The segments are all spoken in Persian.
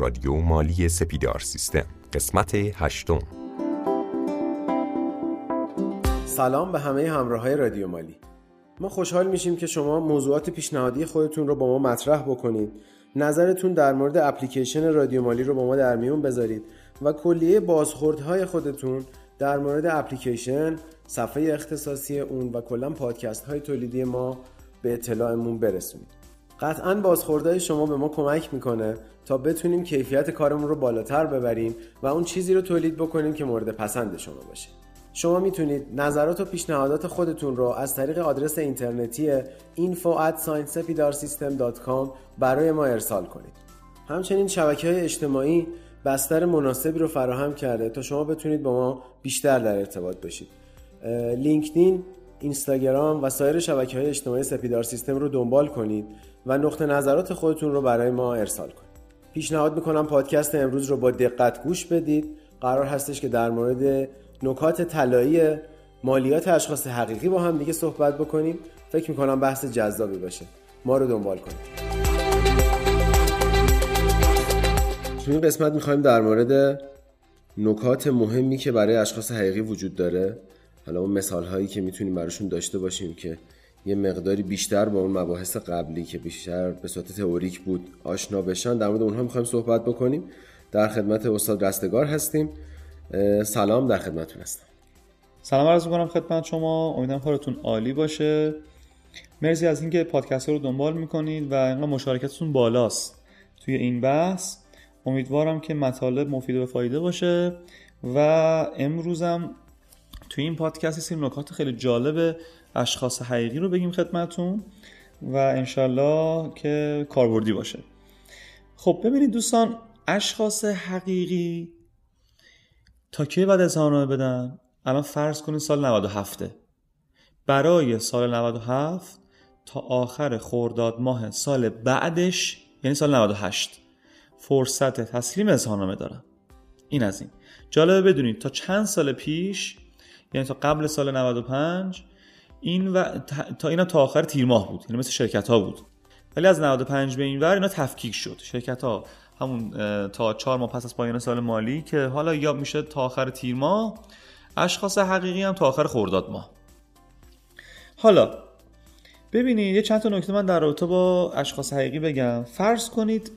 رادیو مالی سپیدار سیستم. قسمت هشتم. سلام به همه همراه های رادیو مالی. ما خوشحال میشیم که شما موضوعات پیشنهادی خودتون رو با ما مطرح بکنید. نظرتون در مورد اپلیکیشن رادیو مالی رو با ما در میون بذارید و کلیه بازخوردهای خودتون در مورد اپلیکیشن صفحه اختصاصی اون و کلا پادکست های تولیدی ما به اطلاعمون برسونید. قطعا بازخوردهای شما به ما کمک می‌کنه تا بتونیم کیفیت کارمون رو بالاتر ببریم و اون چیزی رو تولید بکنیم که مورد پسند شما باشه شما می‌تونید نظرات و پیشنهادات خودتون رو از طریق آدرس اینترنتی info@sciencepidarsystem.com برای ما ارسال کنید. همچنین شبکه های اجتماعی بستر مناسبی رو فراهم کرده تا شما بتونید با ما بیشتر در ارتباط باشید. لینکدین، اینستاگرام و سایر شبکه های اجتماعی سپیدار سیستم رو دنبال کنید و نقطه نظرات خودتون رو برای ما ارسال کنید. پیشنهاد می‌کنم پادکست امروز رو با دقت گوش بدید. قرار هستش که در مورد نکات طلایی مالیات اشخاص حقیقی با هم دیگه صحبت بکنیم فکر می‌کنم بحث جذابی باشه ما رو دنبال کنید تو این قسمت می‌خوایم در مورد نکات مهمی که برای اشخاص حقیقی وجود داره حالا اون مثال هایی که می‌تونیم براشون داشته باشیم که یه مقداری بیشتر با اون مباحث قبلی که بیشتر به صورت تئوریک بود آشنا بشن در مورد اونها می‌خوایم صحبت بکنیم. در خدمت استاد رستگار هستیم. سلام در خدمتتون هستم. سلام عرض می‌کنم خدمت شما. امیدوارم کارتون عالی باشه. مرسی از اینکه پادکست رو دنبال می‌کنید و اینقدر مشارکتتون بالاست توی این بحث. امیدوارم که مطالب مفید و فایده باشه و امروزم توی این پادکست سری نکات خیلی جالب اشخاص حقیقی رو بگیم خدمتون و انشالله که کاربردی باشه. خب ببینید دوستان اشخاص حقیقی تا کی بعد اظهارنامه بدن؟ الان فرض کنید سال 97 برای سال 97 تا آخر خرداد ماه سال بعدش یعنی سال 98 فرصت تسلیم اظهارنامه دارن این از این. جالبه بدونید تا چند سال پیش یعنی تا قبل سال 95 این و تا اینا تا آخر تیر ماه بود. یعنی مثل شرکت ها بود. ولی از 95 به این ور اینا تفکیک شد. شرکت ها همون تا چهار ماه پس از پایان سال مالی که حالا یا میشه تا آخر تیر ماه اشخاص حقیقی هم تا آخر خرداد ماه. حالا ببینید یه چند تا نکته من در رابطه با اشخاص حقیقی بگم. فرض کنید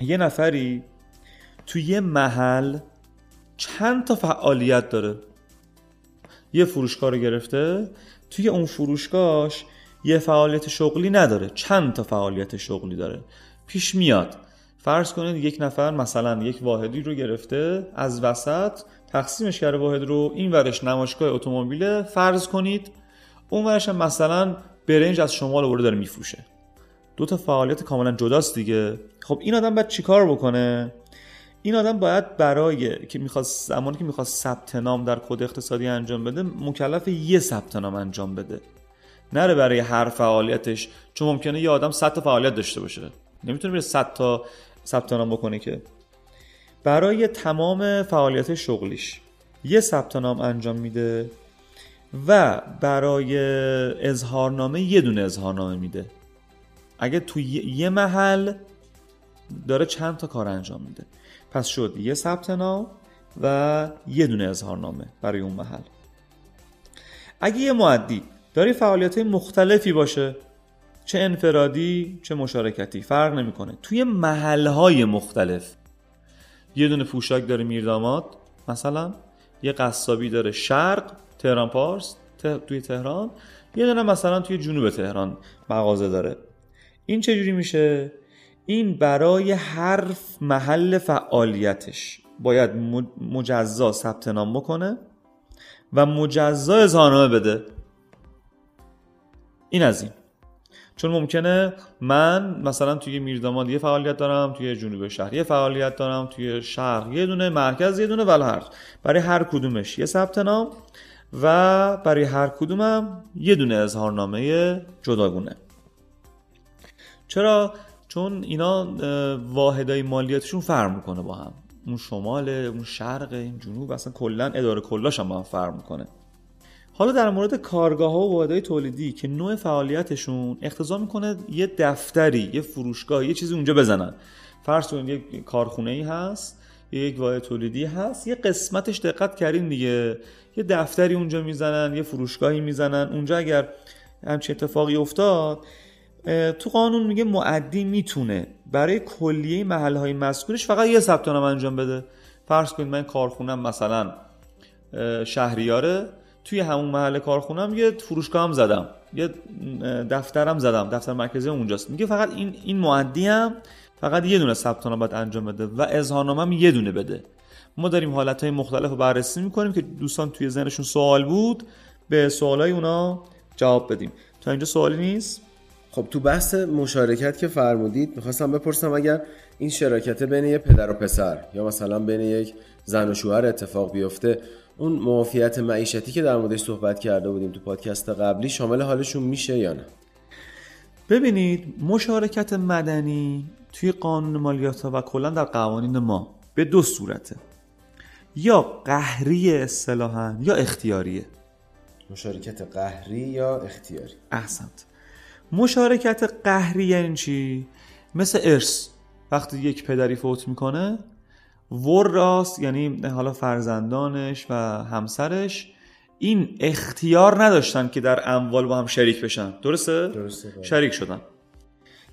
یه نفری تو یه محل چند تا فعالیت داره. یه فروشگاه رو گرفته توی اون فروشگاهش یه فعالیت شغلی نداره چند تا فعالیت شغلی داره. پیش میاد. فرض کنید یک نفر مثلا یک واحدی رو گرفته از وسط تقسیمش کرده واحد رو این ورش نمایشگاه اتومبیل فرض کنید اون ورش هم مثلا برنج از شمال آورده داره میفروشه. دو تا فعالیت کاملا جداست دیگه. خب این آدم باید چیکار بکنه؟ این آدم باید برای که می‌خواد زمانی که می‌خواد ثبت نام در کد اقتصادی انجام بده مکلف یه ثبت نام انجام بده. نره برای هر فعالیتش چون ممکنه یه آدم 100 تا فعالیت داشته باشه. نمی‌تونه بره 100 تا ثبت نام بکنه که. برای تمام فعالیت شغلیش یه ثبت نام انجام میده و برای اظهارنامه یه دونه اظهارنامه میده. اگه تو یه محل داره چند تا کار انجام میده. پس شد یه ثبت نام و یه دونه اظهارنامه برای اون محل. اگه یه معدی داره فعالیت مختلفی باشه چه انفرادی چه مشارکتی فرق نمی‌کنه. توی محلهای مختلف یه دونه پوشاک داره میرداماد مثلا یه قصابی داره شرق تهران پارس توی تهران یه دونه مثلا توی جنوب تهران مغازه داره. این چجوری میشه؟ این برای هر محل فعالیتش. باید مجزا ثبت نام بکنه و مجزا اظهارنامه بده. این از این. چون ممکنه من مثلا توی میرداماد یه فعالیت دارم توی جنوب شهر یه فعالیت دارم توی شهر یه دونه مرکز یه دونه ولی هر. برای هر کدومش یه ثبت نام و برای هر کدومم یه دونه اظهارنامه جداگونه. چرا؟ چون اینا واحدای مالیاتشون فرق می‌کنه با هم. اون شمال اون شرق این جنوب اصلا کلا اداره کلاش هم با هم فرق می‌کنه. حالا در مورد کارگاه ها و واحدهای تولیدی که نوع فعالیتشون اقتضا می‌کنه یه دفتری یه فروشگاه یه چیزی اونجا بزنن. فرض کنید یک کارخونه ای هست یک واحد تولیدی هست یه قسمتش دقت کردین دیگه. یه دفتری اونجا می‌زنن یه فروشگاهی می‌زنن. اونجا اگر همچین اتفاقی افتاد تو قانون میگه معدی می‌تونه. برای کلیه محل های مسکونش فقط یه ثبت نام انجام بده. فرض کنید من کارخونم مثلا شهریاره. توی همون محل کارخونم یه فروشگاه هم زدم. یه دفترم زدم. دفتر مرکزی اونجاست. میگه فقط این این معدی هم فقط یه دونه ثبت نام باید انجام بده و اظهارنامه هم یه دونه بده. ما داریم حالت های مختلف رو بررسی می‌کنیم که دوستان توی ذهنشون سوال بود به سوالای اونا جواب بدیم. تا اینجا سوالی نیست؟ خب تو بحث مشارکت که فرمودید می‌خواستم بپرسم اگر این شراکت بین یه پدر و پسر یا مثلا بین یک زن و شوهر اتفاق بیفته اون معافیت معیشتی که در موردش صحبت کرده بودیم تو پادکست قبلی شامل حالشون میشه یا نه؟ ببینید مشارکت مدنی توی قانون مالیات و کلا در قوانین ما به دو صورته. یا قهری اصطلاحا یا اختیاریه. مشارکت قهری یا اختیاری؟ احسنت. مشارکت قهری یعنی چی؟ مثل ارث وقتی یک پدری فوت می‌کنه ور راست یعنی حالا فرزندانش و همسرش این اختیار نداشتن که در اموال با هم شریک بشن. درسته؟ درسته بله. شریک شدن.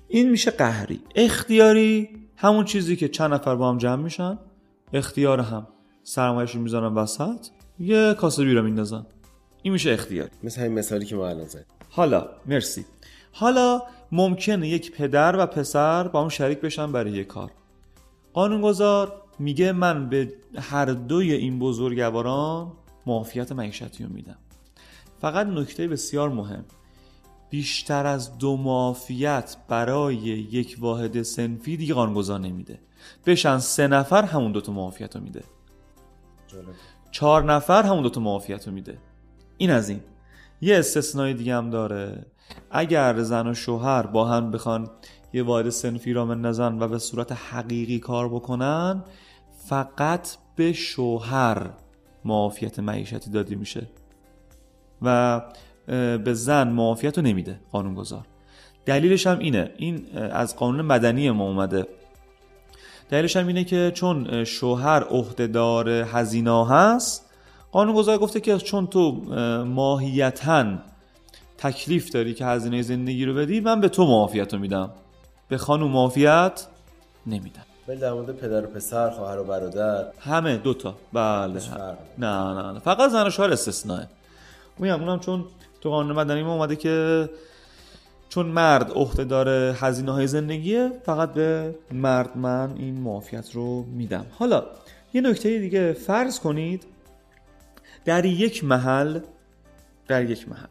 این میشه قهری. اختیاری همون چیزی که چند نفر با هم جمع میشن. اختیار هم. سرمایهشون می‌ذارن وسط یه کاسه بیرا میندازن. این میشه اختیاری. مثل همین مثالی که ما الان زدیم. حالا مرسی. حالا ممکنه یک پدر و پسر با هم شریک بشن برای یک کار. قانونگذار میگه من به هر دوی این بزرگواران معافیت معیشتی رو میدم. فقط نکته بسیار مهم. بیشتر از دو معافیت برای یک واحد سنفی دیگه قانونگذار نمیده. بشن سه نفر همون دوتا معافیت رو میده. چهار نفر همون دوتا معافیت رو میده. این از این. یه استثنای دیگه هم داره. اگر زن و شوهر با هم بخوان یه واحد سنفی را بندازن و به صورت حقیقی کار بکنن فقط به شوهر معافیت معیشتی داده میشه و به زن معافیت رو نمیده قانونگذار. دلیلش هم اینه. این از قانون مدنی ما اومده. دلیلش هم اینه که چون شوهر عهدهدار هزینه هست قانونگذار گفته که چون تو ماهیتا تکلیف داری که هزینه زندگی رو بدی من به تو معافیت رو میدم. به خانوم معافیت نمیدم. ولی در مورد پدر و پسر خواهر و برادر. همه دوتا بله. نه نه نه. فقط زن و شوهر استثنائه میگم اونم چون تو قانون مدنی ما اومده که چون مرد عهدهدار هزینه های زندگیه فقط به مرد من این معافیت رو میدم. حالا یه نکته دیگه فرض کنید در یک محل در یک محل.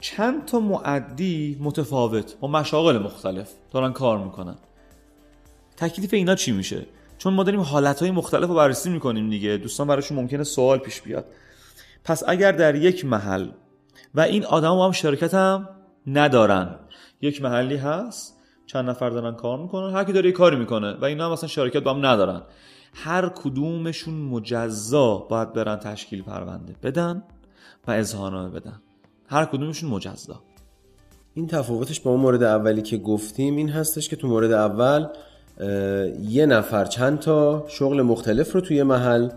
چند تا معدی متفاوت با مشاغل مختلف دارن کار می‌کنن. تکلیف اینا چی میشه؟ چون ما داریم حالتهای مختلف رو بررسی می‌کنیم دیگه. دوستان براشون ممکنه سوال پیش بیاد. پس اگر در یک محل و این آدم هم شرکت هم ندارن. یک محلی هست چند نفر دارن کار می‌کنن هر کی داره یه کاری می‌کنه و اینا هم اصلا شرکت با هم ندارن. هر کدومشون مجزا باید برن تشکیل پرونده بدن و اظهارنامه بدن. هر کدومشون مجزا. این تفاوتش با اون مورد اولی که گفتیم این هستش که تو مورد اول یه نفر چند تا شغل مختلف رو توی محل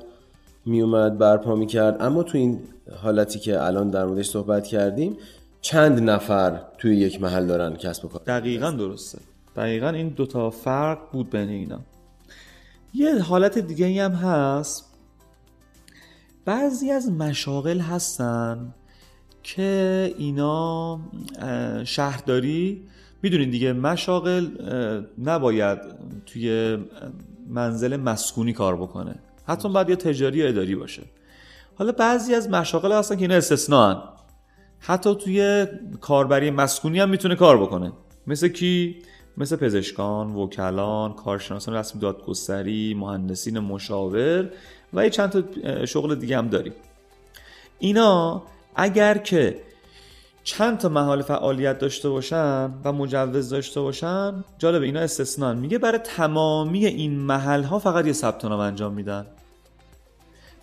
میومد برپا می‌کرد اما تو این حالتی که الان در موردش صحبت کردیم چند نفر توی یک محل دارن کسب و کار. دقیقا درسته. دقیقا این دوتا فرق بود بین اینا. یه حالت دیگه هم هست. بعضی از مشاغل هستن که اینا شهرداری. می‌دونین دیگه مشاغل نباید توی منزل مسکونی کار بکنه. حتی باید یا تجاری یا اداری باشه. حالا بعضی از مشاغل هستن که اینا استثنان حتی توی کاربری مسکونی هم می‌تونه کار بکنه. مثل کی؟ مثل پزشکان، وکلان، کارشناسان رسمی دادگستری، مهندسین مشاور و یه چند تا شغل دیگه هم داریم. اینا اگر که چند تا محال فعالیت داشته باشن و مجوز داشته باشن جالب اینا استثنان. میگه برای تمامی این محل ها فقط یه ثبت نام انجام میدن.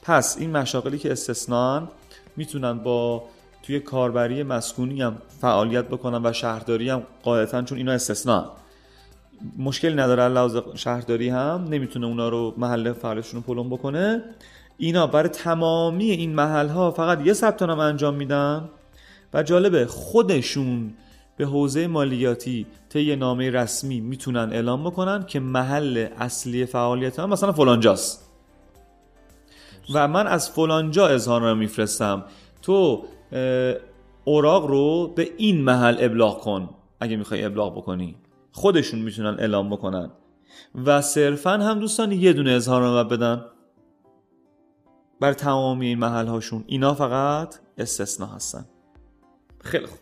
پس این مشاغلی که استثنان می‌تونن با توی کاربری مسکونی هم فعالیت بکنن و شهرداری هم قاعدتا چون اینا استثنان مشکلی نداره لحاظ شهرداری هم نمی‌تونه اونا رو محل فعالشون رو پلم بکنه. اینا برای تمامی این محل ها فقط یه ثبت نام انجام میدن و جالبه خودشون به حوزه مالیاتی طی نامه رسمی می‌تونن اعلام بکنن که محل اصلی فعالیت هم مثلا فلانجاست. و من از فلانجا اظهار رو میفرستم. تو اوراق رو به این محل ابلاغ کن اگه می‌خوای ابلاغ بکنی. خودشون می‌تونن اعلام بکنن. و صرفا هم دوستان یه دونه اظهار بدن. بر تمامی این محل هاشون اینا فقط استثنا هستن. خیلی خوب.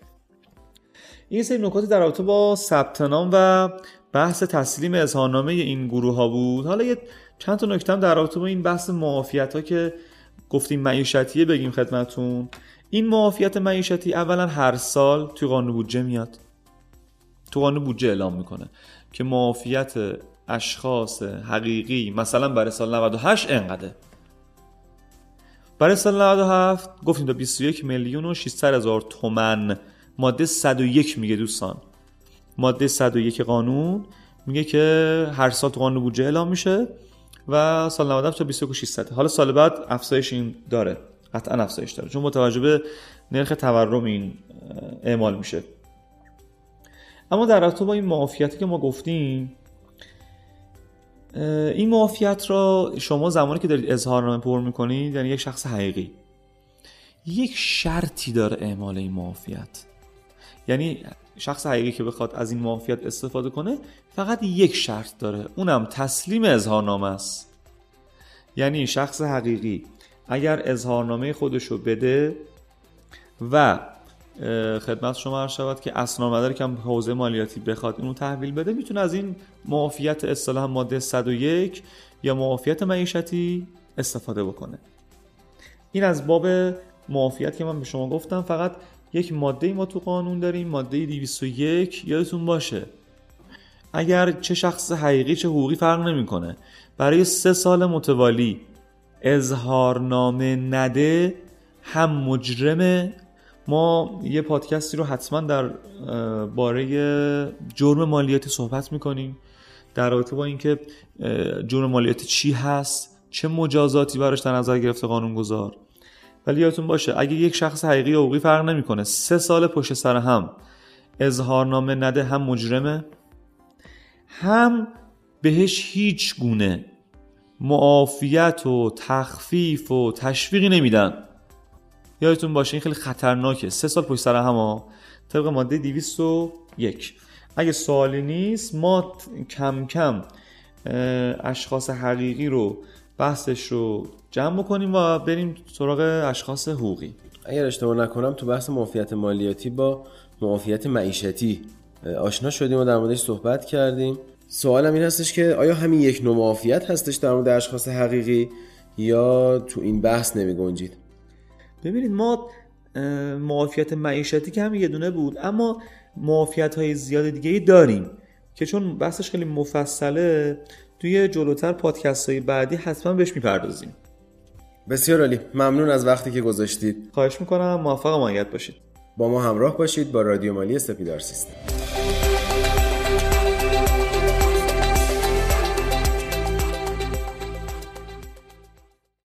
این سری نکاتی در رابطه با ثبت نام و بحث تسلیم اظهارنامه این گروه ها بود. حالا یه چند تا نکته در رابطه با این بحث معافیت ها که گفتیم معیشتیه بگیم خدمتون. این معافیت معیشتی اولا هر سال توی قانون بودجه میاد. تو قانون بودجه اعلام می‌کنه که معافیت اشخاص حقیقی مثلا برای سال 98 انقدر برای سال 97 گفتیم تا 21 میلیون و 600 هزار تومن. ماده 101 میگه دوستان. ماده 101 قانون میگه که هر سال تو قانون بودجه اعلام میشه و سال 97 تا 21 600 حالا سال بعد افزایش این داره. قطعا افزایش داره. چون متوجه به نرخ تورم این اعمال میشه. اما در رابطه با این معافیتی که ما گفتیم این معافیت را شما زمانی که دارید اظهارنامه پر می‌کنید یعنی یک شخص حقیقی. یک شرطی داره اعمال این معافیت. یعنی شخص حقیقی که بخواد از این معافیت استفاده کنه فقط یک شرط داره. اونم تسلیم اظهارنامه است. یعنی شخص حقیقی. اگر اظهارنامه خودش رو بده و خدمت شما عرض شود که اسناد که هم حوزه مالیاتی بخواد اینو تحویل بده می‌تونه از این معافیت اصطلاح ماده 101 یا معافیت معیشتی استفاده بکنه. این از باب معافیت که من به شما گفتم فقط یک ماده ما تو قانون داریم ماده 201 یادتون باشه. اگر چه شخص حقیقی چه حقوقی فرق نمی‌کنه. برای سه سال متوالی اظهارنامه نده هم مجرمه ما یه پادکستی رو حتما در باره جرم مالیاتی صحبت می‌کنیم در رابطه با اینکه جرم مالیاتی چی هست چه مجازاتی براش در نظر گرفته قانون گذار ولی یادتون باشه اگه یک شخص حقیقی یا حقوقی فرق نمی‌کنه سه سال پشت سر هم اظهارنامه نده هم مجرمه هم بهش هیچ گونه معافیت و تخفیف و تشویقی نمیدن. یادتون باشه این خیلی خطرناکه. سه سال پشت سر هم طبق ماده 201 اگه سوالی نیست ما کم کم اشخاص حقیقی رو بحثش رو جمع بکنیم و بریم سراغ اشخاص حقوقی. اگر اشتباه نکنم تو بحث معافیت مالیاتی با معافیت معیشتی آشنا شدیم و در موردش صحبت کردیم. سوالم این هستش که آیا همین یک نوع معافیت هستش در مورد اشخاص حقیقی یا تو این بحث نمی گنجید؟ ببینید ما معافیت معیشتی که هم یه دونه بود اما معافیت های زیاد دیگه ای داریم که چون بحثش خیلی مفصله توی جلوتر پادکست های بعدی حتما بهش می‌پردازیم. بسیار عالی. ممنون از وقتی که گذاشتید. خواهش می‌کنم موفق مایت باشید. با ما همراه باشید با رادیو مالی سپیدار سیستم.